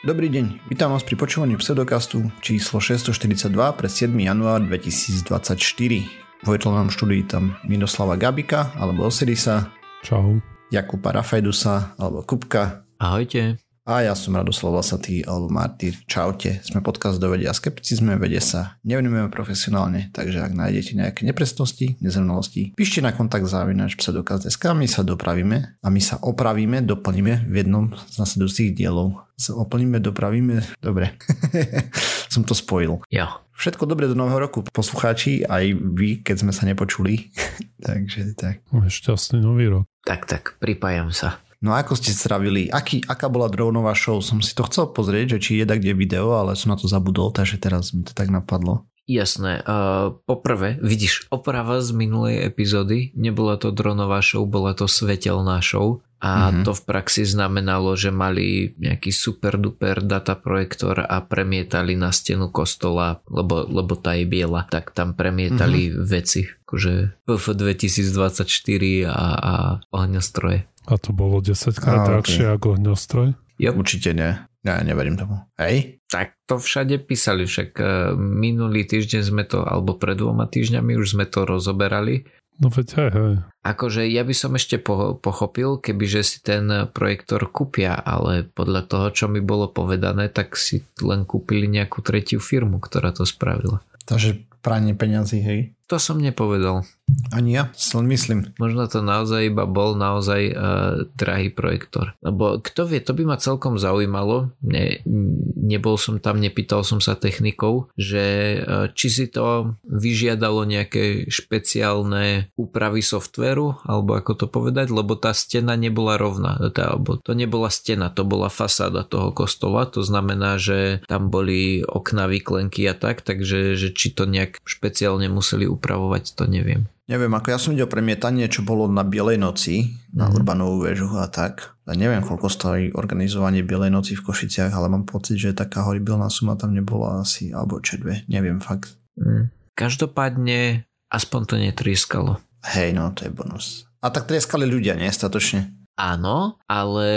Dobrý deň, vítam vás pri počúvaní pseudokastu číslo 642 pre 7. január 2024. Vo virtuálnom štúdiu tam Miroslava Gabika alebo Osirisa. Čau. Jakuba Rafajdusa alebo Kupka. Ahojte. A ja som Radoslav Vlasatý alebo Martyr. Čaute. Sme podcast do vedia a skepticizme, vedie sa nevenujeme profesionálne, takže ak nájdete nejaké nepresnosti, nezrovnalosti, píšte na kontakt závináč pseudokaz.sk, my sa dopravíme a my sa opravíme, doplníme v jednom z nasledujúcich dielov. Sa oplníme, dopravíme, dobre. som to spojil. Ja. Všetko dobré do nového roku, poslucháči, aj vy, keď sme sa nepočuli. takže tak. Šťastný nový rok. Tak, tak, pripájam sa. No ako ste stravili? Aký, aká bola dronová show? Som si to chcel pozrieť, že či je kde video, ale som na to zabudol, takže teraz mi to tak napadlo. Jasné. Uh, poprvé, vidíš, oprava z minulej epizódy, nebola to dronová show, bola to svetelná show. A mm-hmm. to v praxi znamenalo, že mali nejaký super duper data projektor a premietali na stenu kostola, lebo, lebo tá je biela, tak tam premietali mm-hmm. veci, akože PF 2024 a, a ohňostroje. A to bolo 10 krát drahšie okay. ako ohňostroj? Jo. Určite nie. Ja neverím tomu. Hej? Tak to všade písali, však e, minulý týždeň sme to, alebo pred dvoma týždňami už sme to rozoberali. No veď hej, hej. Akože ja by som ešte po, pochopil, kebyže si ten projektor kúpia, ale podľa toho, čo mi bolo povedané, tak si len kúpili nejakú tretiu firmu, ktorá to spravila. Takže pranie peňazí, hej? To som nepovedal. Ani ja, len myslím. Možno to naozaj iba bol naozaj uh, drahý projektor. Lebo kto vie, to by ma celkom zaujímalo. Ne, nebol som tam, nepýtal som sa technikov, že uh, či si to vyžiadalo nejaké špeciálne úpravy softveru, alebo ako to povedať, lebo tá stena nebola rovná. Tá, alebo to nebola stena, to bola fasáda toho kostola, to znamená, že tam boli okna, vyklenky a tak, takže že či to nejak špeciálne museli upravovať, to neviem. Neviem, ako ja som videl premietanie, čo bolo na Bielej noci, na mm. Urbanovú väžu a tak. A neviem, koľko stojí organizovanie Bielej noci v Košiciach, ale mám pocit, že taká horibilná suma tam nebola asi, alebo čo dve, neviem fakt. Mm. Každopádne, aspoň to netrieskalo. Hej, no, to je bonus. A tak trieskali ľudia, nie? Statočne. Áno, ale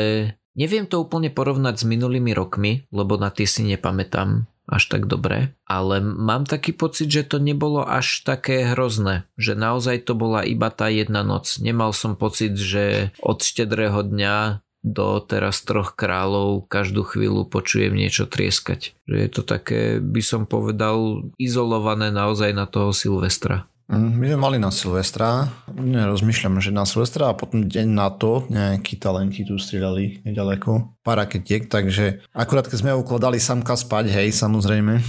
neviem to úplne porovnať s minulými rokmi, lebo na tie si nepamätám až tak dobre, ale mám taký pocit, že to nebolo až také hrozné, že naozaj to bola iba tá jedna noc. Nemal som pocit, že od štedrého dňa do teraz troch kráľov každú chvíľu počujem niečo trieskať. Že je to také, by som povedal, izolované naozaj na toho Silvestra. Mm, my sme mali na Silvestra, nerozmýšľam, že na Silvestra a potom deň na to nejakí talenti tu strieľali nedaleko, pár raketiek, takže akurát keď sme ukladali samka spať, hej, samozrejme.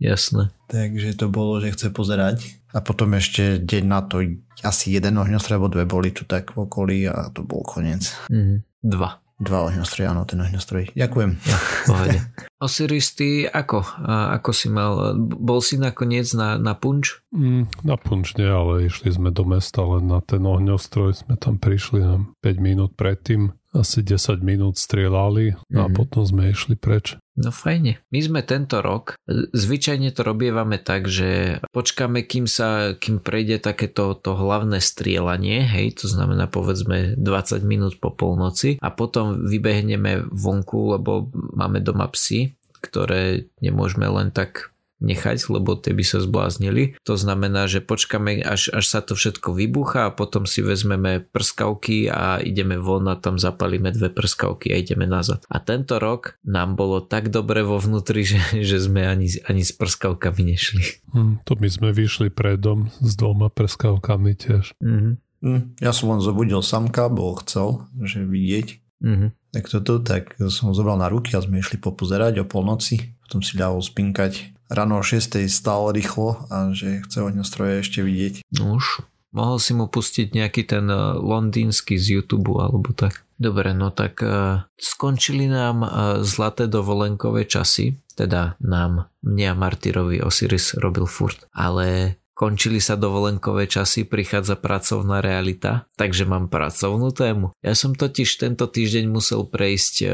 Jasné. Takže to bolo, že chce pozerať. A potom ešte deň na to asi jeden ohňostroj, alebo dve boli tu tak v okolí a to bol koniec. Mm, dva. Dva ohňostroje, áno, ten ohňostroj. Ďakujem. Ja. Osiris, ty ako? A ako si mal? Bol si nakoniec na, na punč? Mm, na punč nie, ale išli sme do mesta len na ten ohňostroj. Sme tam prišli na 5 minút predtým asi 10 minút strieľali mm-hmm. a mhm. potom sme išli preč. No fajne. My sme tento rok, zvyčajne to robievame tak, že počkáme, kým sa, kým prejde takéto to hlavné strieľanie, hej, to znamená povedzme 20 minút po polnoci a potom vybehneme vonku, lebo máme doma psy, ktoré nemôžeme len tak nechať, lebo tie by sa zbláznili. To znamená, že počkáme, až, až sa to všetko vybucha a potom si vezmeme prskavky a ideme von a tam zapalíme dve prskavky a ideme nazad. A tento rok nám bolo tak dobre vo vnútri, že, že sme ani, ani s prskavkami nešli. Hmm, to my sme vyšli predom s dvoma prskavkami tiež. Mm-hmm. Mm, ja som len zobudil samka, bo chcel, že vidieť. Mm-hmm. Tak toto, tak som ho zobral na ruky a sme išli popozerať o polnoci. Potom si ľahol spinkať ráno o 6 stál rýchlo a že chce ohňostroje ešte vidieť. No už, mohol si mu pustiť nejaký ten eh, londýnsky z YouTube alebo tak. Dobre, no tak uh, skončili nám uh, zlaté dovolenkové časy, teda nám, mne a Martyrovi Osiris robil furt, ale končili sa dovolenkové časy, prichádza pracovná realita, takže mám pracovnú tému. Ja som totiž tento týždeň musel prejsť e,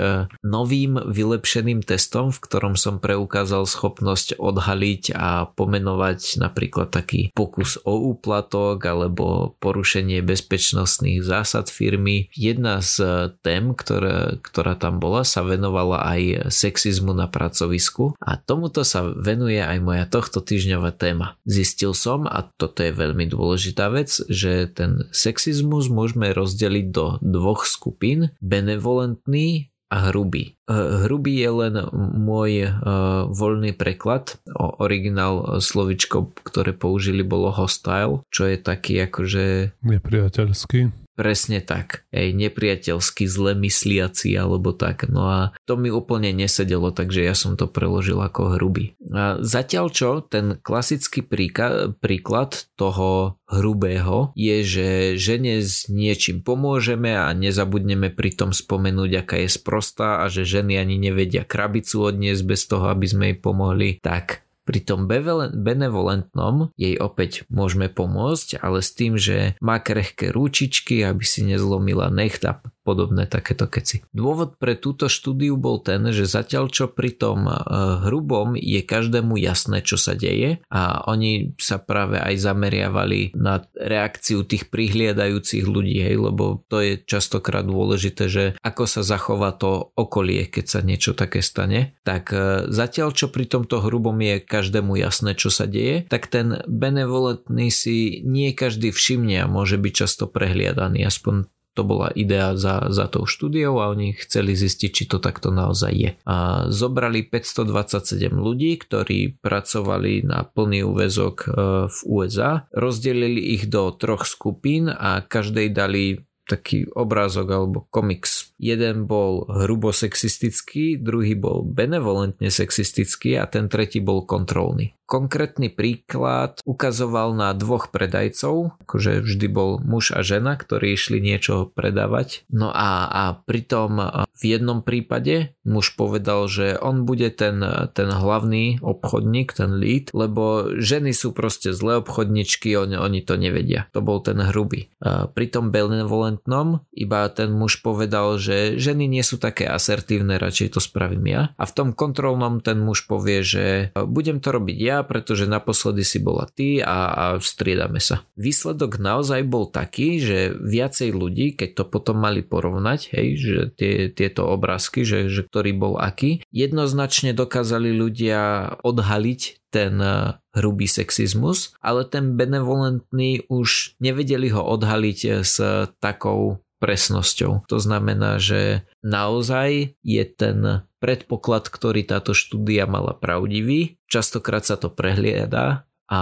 novým vylepšeným testom, v ktorom som preukázal schopnosť odhaliť a pomenovať napríklad taký pokus o úplatok alebo porušenie bezpečnostných zásad firmy. Jedna z tém, ktorá, ktorá tam bola, sa venovala aj sexizmu na pracovisku a tomuto sa venuje aj moja tohto týždňová téma. Zistil som, tom, a toto je veľmi dôležitá vec, že ten sexizmus môžeme rozdeliť do dvoch skupín, benevolentný a hrubý. E, hrubý je len môj uh, voľný preklad. Originál slovičko, ktoré použili bolo hostile, čo je taký akože... Nepriateľský Presne tak. Ej, nepriateľsky zle mysliaci alebo tak. No a to mi úplne nesedelo, takže ja som to preložil ako hrubý. A zatiaľ čo, ten klasický príka- príklad toho hrubého je, že žene s niečím pomôžeme a nezabudneme pritom spomenúť, aká je sprostá a že ženy ani nevedia krabicu odniesť bez toho, aby sme jej pomohli. Tak pri tom benevolentnom jej opäť môžeme pomôcť, ale s tým, že má krehké rúčičky, aby si nezlomila necht a podobné takéto keci. Dôvod pre túto štúdiu bol ten, že zatiaľ čo pri tom eh, hrubom je každému jasné, čo sa deje a oni sa práve aj zameriavali na reakciu tých prihliadajúcich ľudí, hej, lebo to je častokrát dôležité, že ako sa zachová to okolie, keď sa niečo také stane. Tak eh, zatiaľ čo pri tomto hrubom je každému jasné, čo sa deje, tak ten benevolentný si nie každý všimne a môže byť často prehliadaný, aspoň to bola idea za, za tou štúdiou a oni chceli zistiť, či to takto naozaj je. A zobrali 527 ľudí, ktorí pracovali na plný úvezok e, v USA, rozdelili ich do troch skupín a každej dali taký obrázok alebo komiks. Jeden bol hrubo sexistický, druhý bol benevolentne sexistický a ten tretí bol kontrolný. Konkrétny príklad ukazoval na dvoch predajcov, akože vždy bol muž a žena, ktorí išli niečo predávať. No a, a pritom v jednom prípade muž povedal, že on bude ten, ten hlavný obchodník, ten lead, lebo ženy sú proste zlé obchodničky, oni, oni to nevedia. To bol ten hrubý. Pri tom benevolentnom iba ten muž povedal, že ženy nie sú také asertívne, radšej to spravím ja. A v tom kontrolnom ten muž povie, že budem to robiť ja, pretože naposledy si bola ty a, a striedame sa. Výsledok naozaj bol taký, že viacej ľudí, keď to potom mali porovnať, hej, že tie, tieto obrázky, že, že ktorý bol aký, jednoznačne dokázali ľudia odhaliť ten eh, hrubý sexizmus, ale ten benevolentný už nevedeli ho odhaliť eh, s takou presnosťou. To znamená, že naozaj je ten predpoklad, ktorý táto štúdia mala pravdivý. Častokrát sa to prehliada a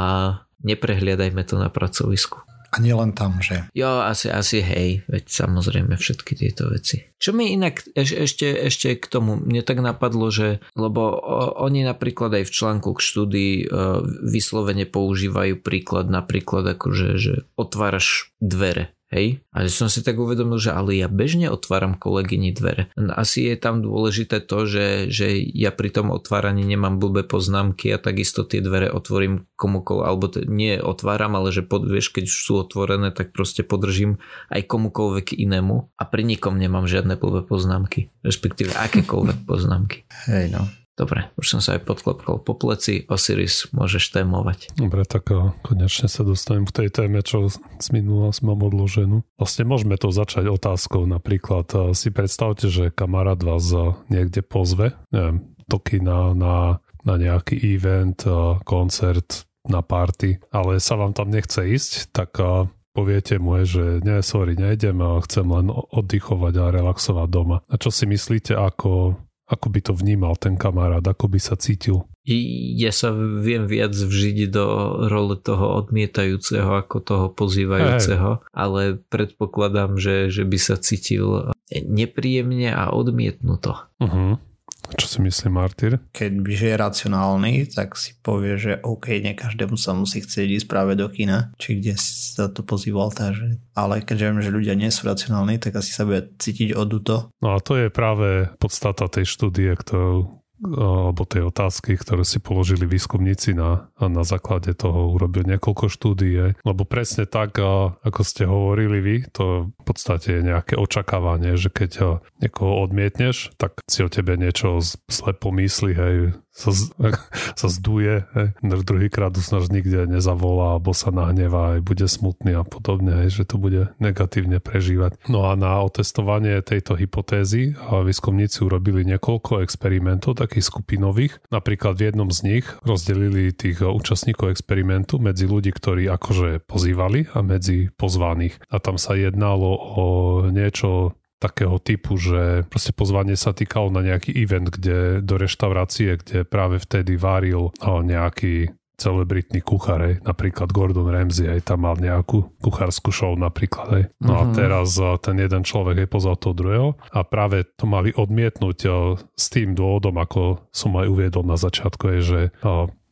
neprehliadajme to na pracovisku. A nielen tam, že? Jo, asi, asi hej, veď samozrejme všetky tieto veci. Čo mi inak eš, ešte, ešte k tomu, mne tak napadlo, že lebo oni napríklad aj v článku k štúdii e, vyslovene používajú príklad napríklad akože, že otváraš dvere Hej? A som si tak uvedomil, že ale ja bežne otváram kolegyni dvere. Asi je tam dôležité to, že, že ja pri tom otváraní nemám blbé poznámky a takisto tie dvere otvorím komukoľvek, alebo t- nie otváram, ale že pod, vieš, keď už sú otvorené, tak proste podržím aj komukoľvek inému a pri nikom nemám žiadne blbé poznámky, respektíve akékoľvek poznámky. Hej no. Dobre, už som sa aj podklepkol po pleci. Osiris, môžeš témovať. Dobre, tak konečne sa dostanem k tej téme, čo z minula mám odloženú. Vlastne môžeme to začať otázkou. Napríklad si predstavte, že kamarát vás niekde pozve, neviem, do kina na, na nejaký event, koncert, na party, ale sa vám tam nechce ísť, tak poviete mu, že nie, sorry, nejdem, chcem len oddychovať a relaxovať doma. A čo si myslíte, ako ako by to vnímal ten kamarát, ako by sa cítil? Ja sa viem viac vžiť do role toho odmietajúceho ako toho pozývajúceho, hey. ale predpokladám, že, že by sa cítil nepríjemne a odmietnuto. Uh-huh. Čo si myslí Martyr? Keď je racionálny, tak si povie, že OK, ne každému sa musí chcieť ísť práve do kina, či kde sa to pozýval, takže... ale keďže viem, že ľudia nie sú racionálni, tak asi sa bude cítiť oduto. No a to je práve podstata tej štúdie, ktorú alebo tej otázky, ktoré si položili výskumníci na, na základe toho urobil niekoľko štúdie, lebo presne tak, ako ste hovorili vy, to v podstate je nejaké očakávanie, že keď niekoho odmietneš, tak si o tebe niečo zle pomyslí, hej, sa, sa zduje, hej. druhýkrát už nás nikde nezavolá, alebo sa nahnevá, aj bude smutný a podobne, hej, že to bude negatívne prežívať. No a na otestovanie tejto hypotézy výskumníci urobili niekoľko experimentov, takých skupinových. Napríklad v jednom z nich rozdelili tých účastníkov experimentu medzi ľudí, ktorí akože pozývali a medzi pozvaných. A tam sa jednalo o niečo takého typu, že proste pozvanie sa týkalo na nejaký event, kde do reštaurácie, kde práve vtedy varil nejaký celebritný kuchár, hej. napríklad Gordon Ramsay, aj tam mal nejakú kuchárskú show napríklad. Hej. No mm-hmm. a mhm. teraz ten jeden človek je pozval toho druhého a práve to mali odmietnúť s tým dôvodom, ako som aj uviedol na začiatku, je, že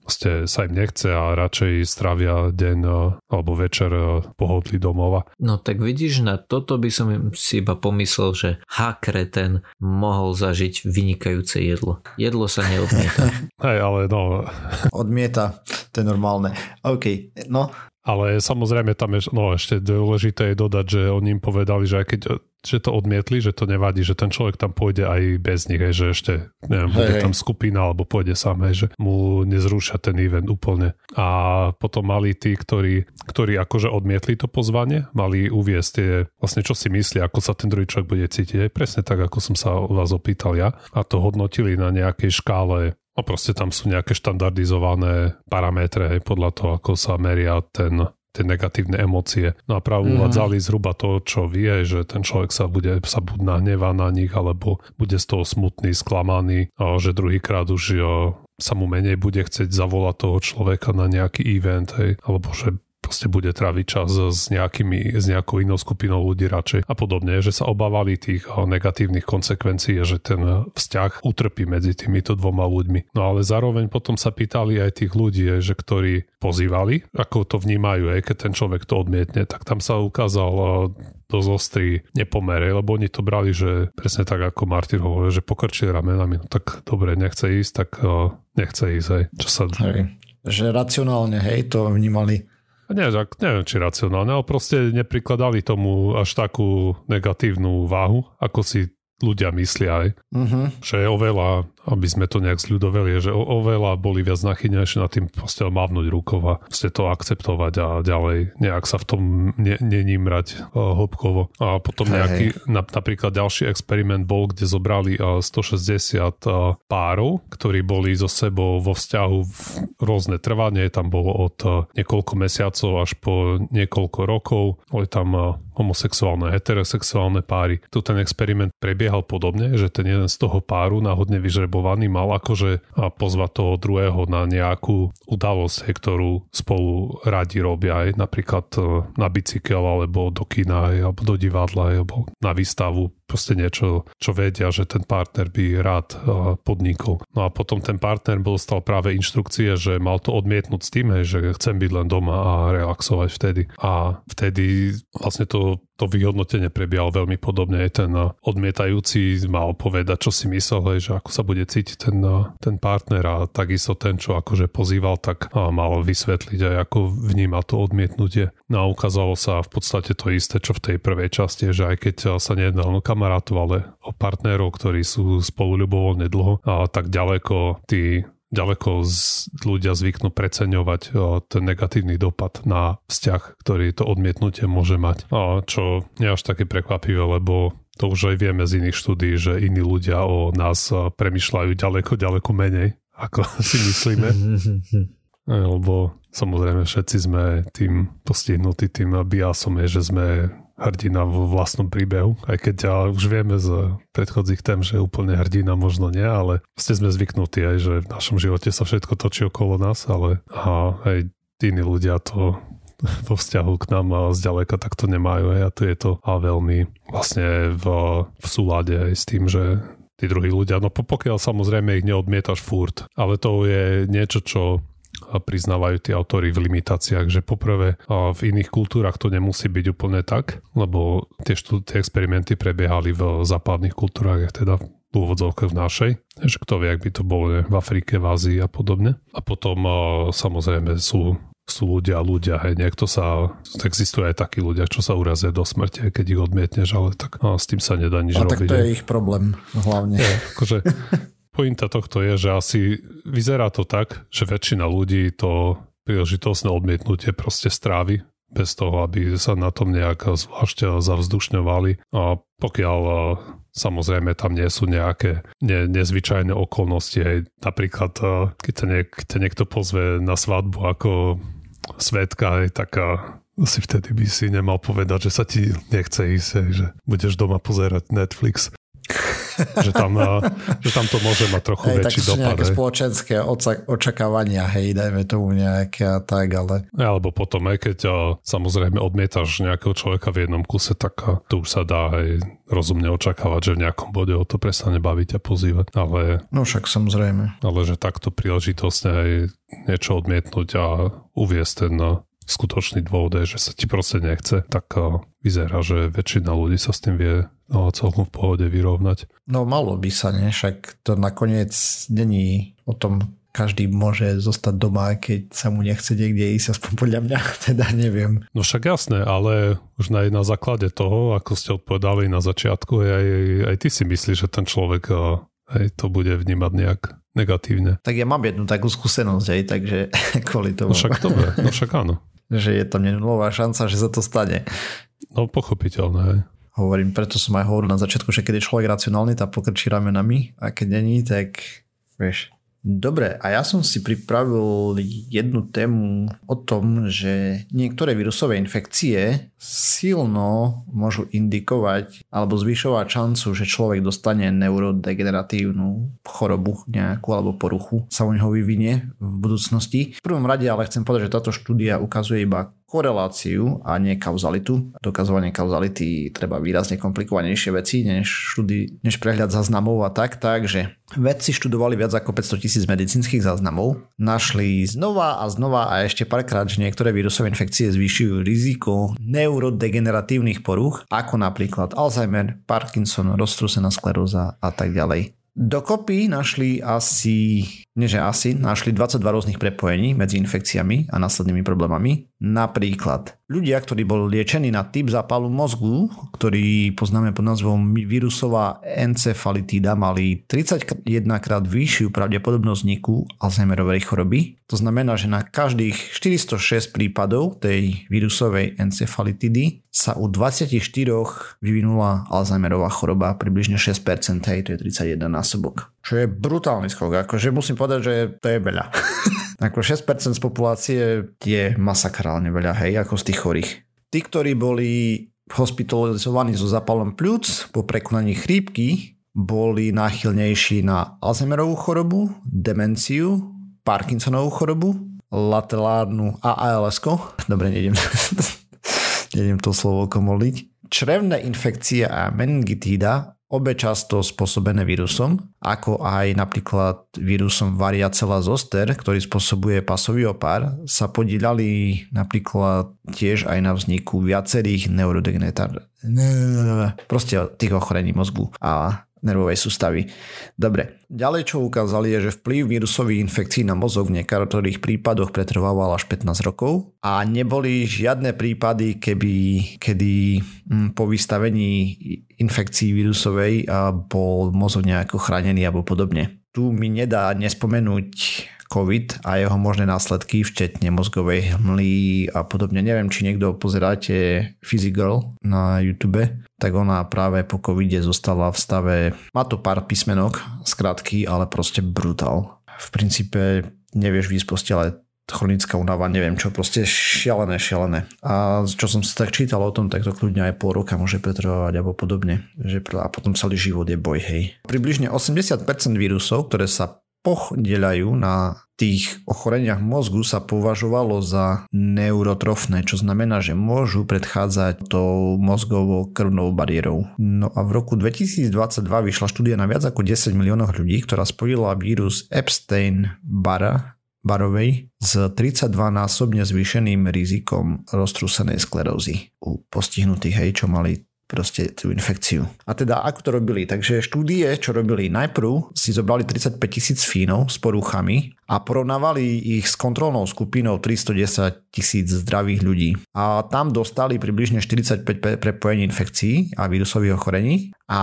ste sa im nechce a radšej stravia deň e, alebo večer e, pohodli domova. No tak vidíš, na toto by som si iba pomyslel, že hakreten mohol zažiť vynikajúce jedlo. Jedlo sa neodmieta. Hej, ale no... Odmieta, to je normálne. OK, no ale samozrejme tam je, no ešte dôležité je dodať, že oni im povedali, že aj keď že to odmietli, že to nevadí, že ten človek tam pôjde aj bez nich, hej, že ešte, neviem, bude hej, tam skupina alebo pôjde sám, hej, že mu nezrúšia ten event úplne. A potom mali tí, ktorí, ktorí akože odmietli to pozvanie, mali uviesť tie, vlastne čo si myslí, ako sa ten druhý človek bude cítiť, hej, presne tak, ako som sa vás opýtal ja. A to hodnotili na nejakej škále No proste tam sú nejaké štandardizované parametre hej, podľa toho, ako sa meria ten tie negatívne emócie. No a práve mm. uvádzali zhruba to, čo vie, že ten človek sa bude sa buď nahnevá na nich, alebo bude z toho smutný, sklamaný, a že druhýkrát už jo, sa mu menej bude chcieť zavolať toho človeka na nejaký event, hej, alebo že proste bude tráviť čas s, nejakými, s nejakou inou skupinou ľudí radšej a podobne, že sa obávali tých negatívnych konsekvencií, že ten vzťah utrpí medzi týmito dvoma ľuďmi. No ale zároveň potom sa pýtali aj tých ľudí, že ktorí pozývali, ako to vnímajú, aj keď ten človek to odmietne, tak tam sa ukázal dosť ostrý nepomere, lebo oni to brali, že presne tak ako Martin hovoril, že pokrčili ramenami, no tak dobre, nechce ísť, tak nechce ísť, hej. Čo sa... Hej. Že racionálne, hej, to vnímali nie, neviem, či racionálne, ale proste neprikladali tomu až takú negatívnu váhu, ako si ľudia myslia aj. Uh-huh. Že je oveľa aby sme to nejak zľudoveli, že o, oveľa boli viac nachynejšie na tým proste mávnuť rukou a proste to akceptovať a ďalej nejak sa v tom ne, nenímrať uh, hĺbkovo. A potom nejaký, hey. Na, napríklad ďalší experiment bol, kde zobrali uh, 160 uh, párov, ktorí boli so sebou vo vzťahu v rôzne trvanie, tam bolo od uh, niekoľko mesiacov až po niekoľko rokov, boli tam uh, homosexuálne, heterosexuálne páry. Tu ten experiment prebiehal podobne, že ten jeden z toho páru náhodne vyžreboval vyžrebovaný mal akože pozvať toho druhého na nejakú udalosť, ktorú spolu radi robia aj napríklad e, na bicykel alebo do kina alebo do divadla alebo na výstavu proste niečo, čo vedia, že ten partner by rád podnikol. No a potom ten partner bol stal práve inštrukcie, že mal to odmietnúť s tým, že chcem byť len doma a relaxovať vtedy. A vtedy vlastne to to vyhodnotenie prebiehalo veľmi podobne. Aj ten odmietajúci mal povedať, čo si myslel, že ako sa bude cítiť ten, ten partner a takisto ten, čo akože pozýval, tak mal vysvetliť aj ako vníma to odmietnutie. No a ukázalo sa v podstate to isté, čo v tej prvej časti, že aj keď sa nejednalo kam kamarátov, ale o partnerov, ktorí sú spolu ľubovoľne dlho a tak ďaleko tí ďaleko z, ľudia zvyknú preceňovať o, ten negatívny dopad na vzťah, ktorý to odmietnutie môže mať. A čo nie až také prekvapivé, lebo to už aj vieme z iných štúdí, že iní ľudia o nás premyšľajú ďaleko, ďaleko menej, ako si myslíme. lebo samozrejme všetci sme tým postihnutí tým biasom, je, že sme hrdina vo vlastnom príbehu, aj keď ja už vieme z predchodzích tém, že úplne hrdina možno nie, ale ste sme zvyknutí aj, že v našom živote sa všetko točí okolo nás, ale a aj iní ľudia to vo vzťahu k nám a zďaleka takto nemajú a tu je to a veľmi vlastne v, v súlade aj s tým, že tí druhí ľudia, no pokiaľ samozrejme ich neodmietaš furt, ale to je niečo, čo priznávajú tí autory v limitáciách, že poprvé v iných kultúrach to nemusí byť úplne tak, lebo tie, štú, tie experimenty prebiehali v západných kultúrach, teda v úvodzovkách v našej, že kto vie, ak by to bolo v Afrike, v Ázii a podobne. A potom samozrejme sú sú ľudia, ľudia, hej, niekto sa, existuje aj takí ľudia, čo sa urazia do smrti, keď ich odmietneš, ale tak no, s tým sa nedá nič a robiť. tak to je ich problém hlavne. Je, akože, pointa tohto je, že asi vyzerá to tak, že väčšina ľudí to príležitostné odmietnutie proste strávi bez toho, aby sa na tom nejak zvlášť zavzdušňovali. A pokiaľ samozrejme tam nie sú nejaké ne, nezvyčajné okolnosti, aj napríklad keď ťa, niek, niekto pozve na svadbu ako svetka, aj taká asi vtedy by si nemal povedať, že sa ti nechce ísť, že budeš doma pozerať Netflix že, tam, že tam to môže mať trochu hej, väčší tak dopad. nejaké hej. spoločenské očakávania, hej, dajme tomu nejaké a tak, ale... Alebo potom, aj keď samozrejme odmietaš nejakého človeka v jednom kuse, tak to už sa dá aj rozumne očakávať, že v nejakom bode o to prestane baviť a pozývať. Ale, no však samozrejme. Ale že takto príležitosne aj niečo odmietnúť a uviesť ten skutočný dôvod je, že sa ti proste nechce, tak vyzerá, že väčšina ľudí sa s tým vie no, celkom v pohode vyrovnať. No malo by sa, ne? Však to nakoniec není o tom, každý môže zostať doma, keď sa mu nechce niekde ísť, aspoň podľa mňa, teda neviem. No však jasné, ale už na, na základe toho, ako ste odpovedali na začiatku, aj, aj ty si myslíš, že ten človek aj to bude vnímať nejak negatívne. Tak ja mám jednu takú skúsenosť aj, takže kvôli tomu. No však dobre, no však áno. Že je tam nenulová šanca, že sa to stane. No pochopiteľné. Hovorím, preto som aj hovoril na začiatku, že keď je človek racionálny, tak pokrčí ramenami a keď není, tak vieš, Dobre, a ja som si pripravil jednu tému o tom, že niektoré vírusové infekcie silno môžu indikovať alebo zvyšovať šancu, že človek dostane neurodegeneratívnu chorobu nejakú alebo poruchu sa u neho vyvinie v budúcnosti. V prvom rade ale chcem povedať, že táto štúdia ukazuje iba koreláciu a nie kauzalitu. Dokazovanie kauzality treba výrazne komplikovanejšie veci než, štúdy, než prehľad záznamov a tak. Takže vedci študovali viac ako 500 tisíc medicínskych záznamov, našli znova a znova a ešte párkrát, že niektoré vírusové infekcie zvýšujú riziko neurodegeneratívnych poruch, ako napríklad Alzheimer, Parkinson, roztrúsená skleróza a tak ďalej. Dokopy našli asi, nie že asi, našli 22 rôznych prepojení medzi infekciami a následnými problémami. Napríklad ľudia, ktorí boli liečení na typ zápalu mozgu, ktorý poznáme pod názvom vírusová encefalitída, mali 31 krát vyššiu pravdepodobnosť vzniku Alzheimerovej choroby. To znamená, že na každých 406 prípadov tej vírusovej encefalitidy sa u 24 vyvinula Alzheimerová choroba, približne 6%, hej, to je 31 násobok. Čo je brutálny skok, akože musím povedať, že to je veľa. ako 6% z populácie je masakrálne veľa, hej, ako z tých chorých. Tí, ktorí boli hospitalizovaní so zapalom pľúc po prekonaní chrípky, boli náchylnejší na Alzheimerovú chorobu, demenciu, Parkinsonovú chorobu, latelárnu a ALS. Dobre, nejdem nejdem to slovo komoliť. Črevné infekcie a meningitída, obe často spôsobené vírusom, ako aj napríklad vírusom variacela zoster, ktorý spôsobuje pasový opár, sa podíľali napríklad tiež aj na vzniku viacerých neurodegeneratárnych proste tých ochorení mozgu. A nervovej sústavy. Dobre, ďalej čo ukázali je, že vplyv vírusových infekcií na mozog v niektorých prípadoch pretrvával až 15 rokov a neboli žiadne prípady, keby, kedy hm, po vystavení infekcií vírusovej bol mozog nejako chránený alebo podobne. Tu mi nedá nespomenúť COVID a jeho možné následky, včetne mozgovej hmly a podobne. Neviem, či niekto pozeráte Physical na YouTube, tak ona práve po covide zostala v stave, má to pár písmenok, skratky, ale proste brutál. V princípe nevieš výsť ale chronická únava, neviem čo, proste šialené, šialené. A čo som si tak čítal o tom, tak to kľudne aj pol roka môže pretrvávať alebo podobne. Že a potom celý život je boj, hej. Približne 80% vírusov, ktoré sa podielajú na tých ochoreniach mozgu sa považovalo za neurotrofné, čo znamená, že môžu predchádzať tou mozgovou krvnou bariérou. No a v roku 2022 vyšla štúdia na viac ako 10 miliónov ľudí, ktorá spojila vírus Epstein-Barra Barovej s 32-násobne zvýšeným rizikom roztrúsenej sklerózy u postihnutých, hej, čo mali proste tú infekciu. A teda ako to robili? Takže štúdie, čo robili najprv, si zobrali 35 tisíc fínov s poruchami a porovnávali ich s kontrolnou skupinou 310 tisíc zdravých ľudí. A tam dostali približne 45 prepojení infekcií a vírusových ochorení a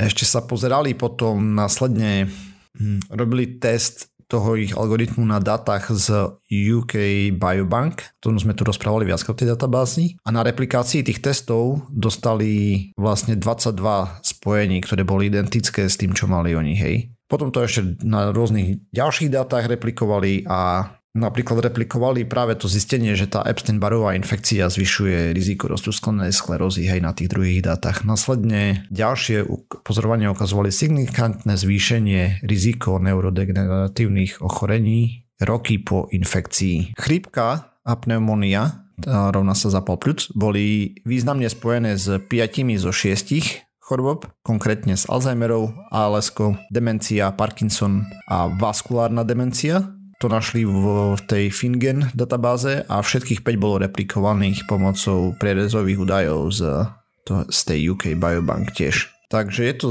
ešte sa pozerali potom následne hm, robili test toho ich algoritmu na datách z UK Biobank, to sme tu rozprávali viac o tej databázi a na replikácii tých testov dostali vlastne 22 spojení, ktoré boli identické s tým, čo mali oni, hej. Potom to ešte na rôznych ďalších dátach replikovali a napríklad replikovali práve to zistenie, že tá Epstein-Barová infekcia zvyšuje riziko roztúsklenej sklerózy hej na tých druhých dátach. Následne ďalšie pozorovania ukazovali signifikantné zvýšenie riziko neurodegeneratívnych ochorení roky po infekcii. Chrípka a pneumonia rovná sa zapal pľúc, boli významne spojené s 5 zo 6 chorôb, konkrétne s Alzheimerov, ALS, demencia, Parkinson a vaskulárna demencia to našli v tej Fingen databáze a všetkých 5 bolo replikovaných pomocou prierezových údajov z, to, z tej UK Biobank tiež. Takže je to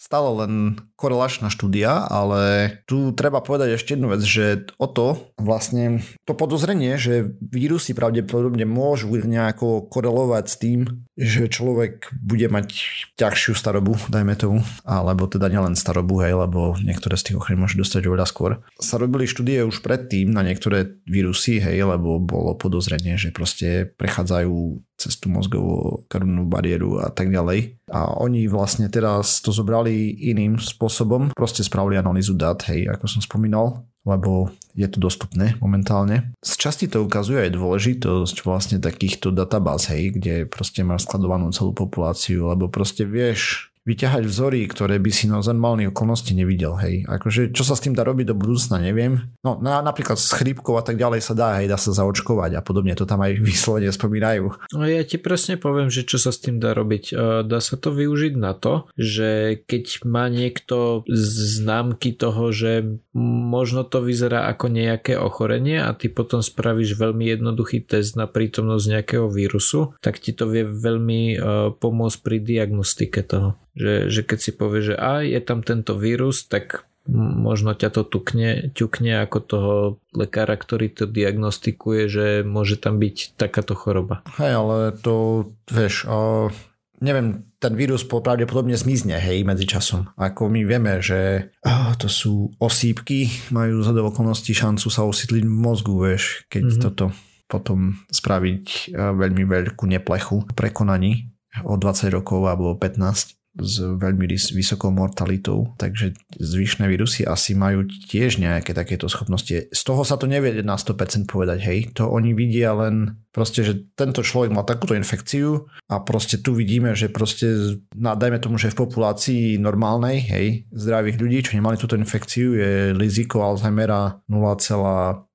stále len korelačná štúdia, ale tu treba povedať ešte jednu vec, že o to vlastne to podozrenie, že vírusy pravdepodobne môžu nejako korelovať s tým, že človek bude mať ťažšiu starobu, dajme tomu, alebo teda nielen starobu, hej, lebo niektoré z tých ochorení môže dostať oveľa skôr. Sa robili štúdie už predtým na niektoré vírusy, hej, lebo bolo podozrenie, že proste prechádzajú cez tú mozgovú krvnú bariéru a tak ďalej. A oni vlastne teraz to zobrali iným spôsobom spôsobom. Proste spravili analýzu dát, hej, ako som spomínal, lebo je to dostupné momentálne. Z časti to ukazuje aj dôležitosť vlastne takýchto databáz, hej, kde proste máš skladovanú celú populáciu, lebo proste vieš vyťahať vzory, ktoré by si na normálnych okolnosti nevidel, hej. Akože, čo sa s tým dá robiť do budúcna, neviem. No, na, napríklad s chrípkou a tak ďalej sa dá, hej, dá sa zaočkovať a podobne, to tam aj vyslovene spomínajú. No ja ti presne poviem, že čo sa s tým dá robiť. E, dá sa to využiť na to, že keď má niekto známky toho, že možno to vyzerá ako nejaké ochorenie a ty potom spravíš veľmi jednoduchý test na prítomnosť nejakého vírusu, tak ti to vie veľmi e, pomôcť pri diagnostike toho. Že, že keď si povie, že aj je tam tento vírus, tak možno ťa to tukne, ťukne ako toho lekára, ktorý to diagnostikuje, že môže tam byť takáto choroba. Hej, ale to, vieš, o, neviem, ten vírus pravdepodobne zmizne, hej, medzi časom. Ako my vieme, že oh, to sú osýpky, majú za okolností šancu sa osídliť v mozgu, vieš, keď mm-hmm. toto potom spraviť veľmi veľkú neplechu prekonaní o 20 rokov alebo 15 s veľmi vysokou mortalitou, takže zvyšné vírusy asi majú tiež nejaké takéto schopnosti. Z toho sa to nevie na 100% povedať, hej, to oni vidia len proste, že tento človek mal takúto infekciu a proste tu vidíme, že proste, na, dajme tomu, že v populácii normálnej, hej, zdravých ľudí, čo nemali túto infekciu, je riziko Alzheimera 0,5%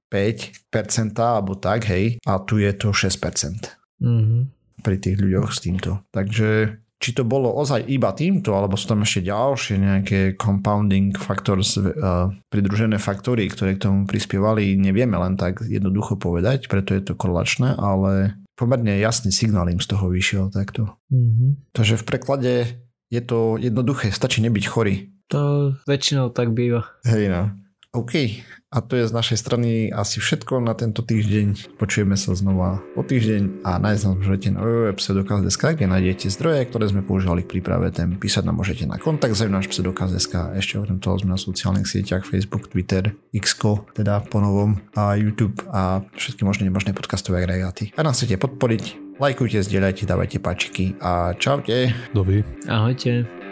alebo tak, hej, a tu je to 6%. Mm-hmm. Pri tých ľuďoch s týmto. Takže či to bolo ozaj iba týmto, alebo sú tam ešte ďalšie nejaké compounding factors, uh, pridružené faktory, ktoré k tomu prispievali, nevieme len tak jednoducho povedať, preto je to korelačné, ale pomerne jasný signál im z toho vyšiel takto. Mm-hmm. Takže v preklade je to jednoduché, stačí nebyť chorý. To väčšinou tak býva. Hej no. OK, a to je z našej strany asi všetko na tento týždeň. Počujeme sa znova o týždeň a nájsť nás môžete na www.pseudokaz.sk, kde nájdete zdroje, ktoré sme používali k príprave tém. Písať nám môžete na kontakt náš pseudokaz.sk. Ešte okrem toho sme na sociálnych sieťach Facebook, Twitter, X, teda po novom a YouTube a všetky možné nemožné podcastové agregáty. A nás chcete podporiť, lajkujte, zdieľajte, dávajte páčiky a čaute. Dovi. Ahojte.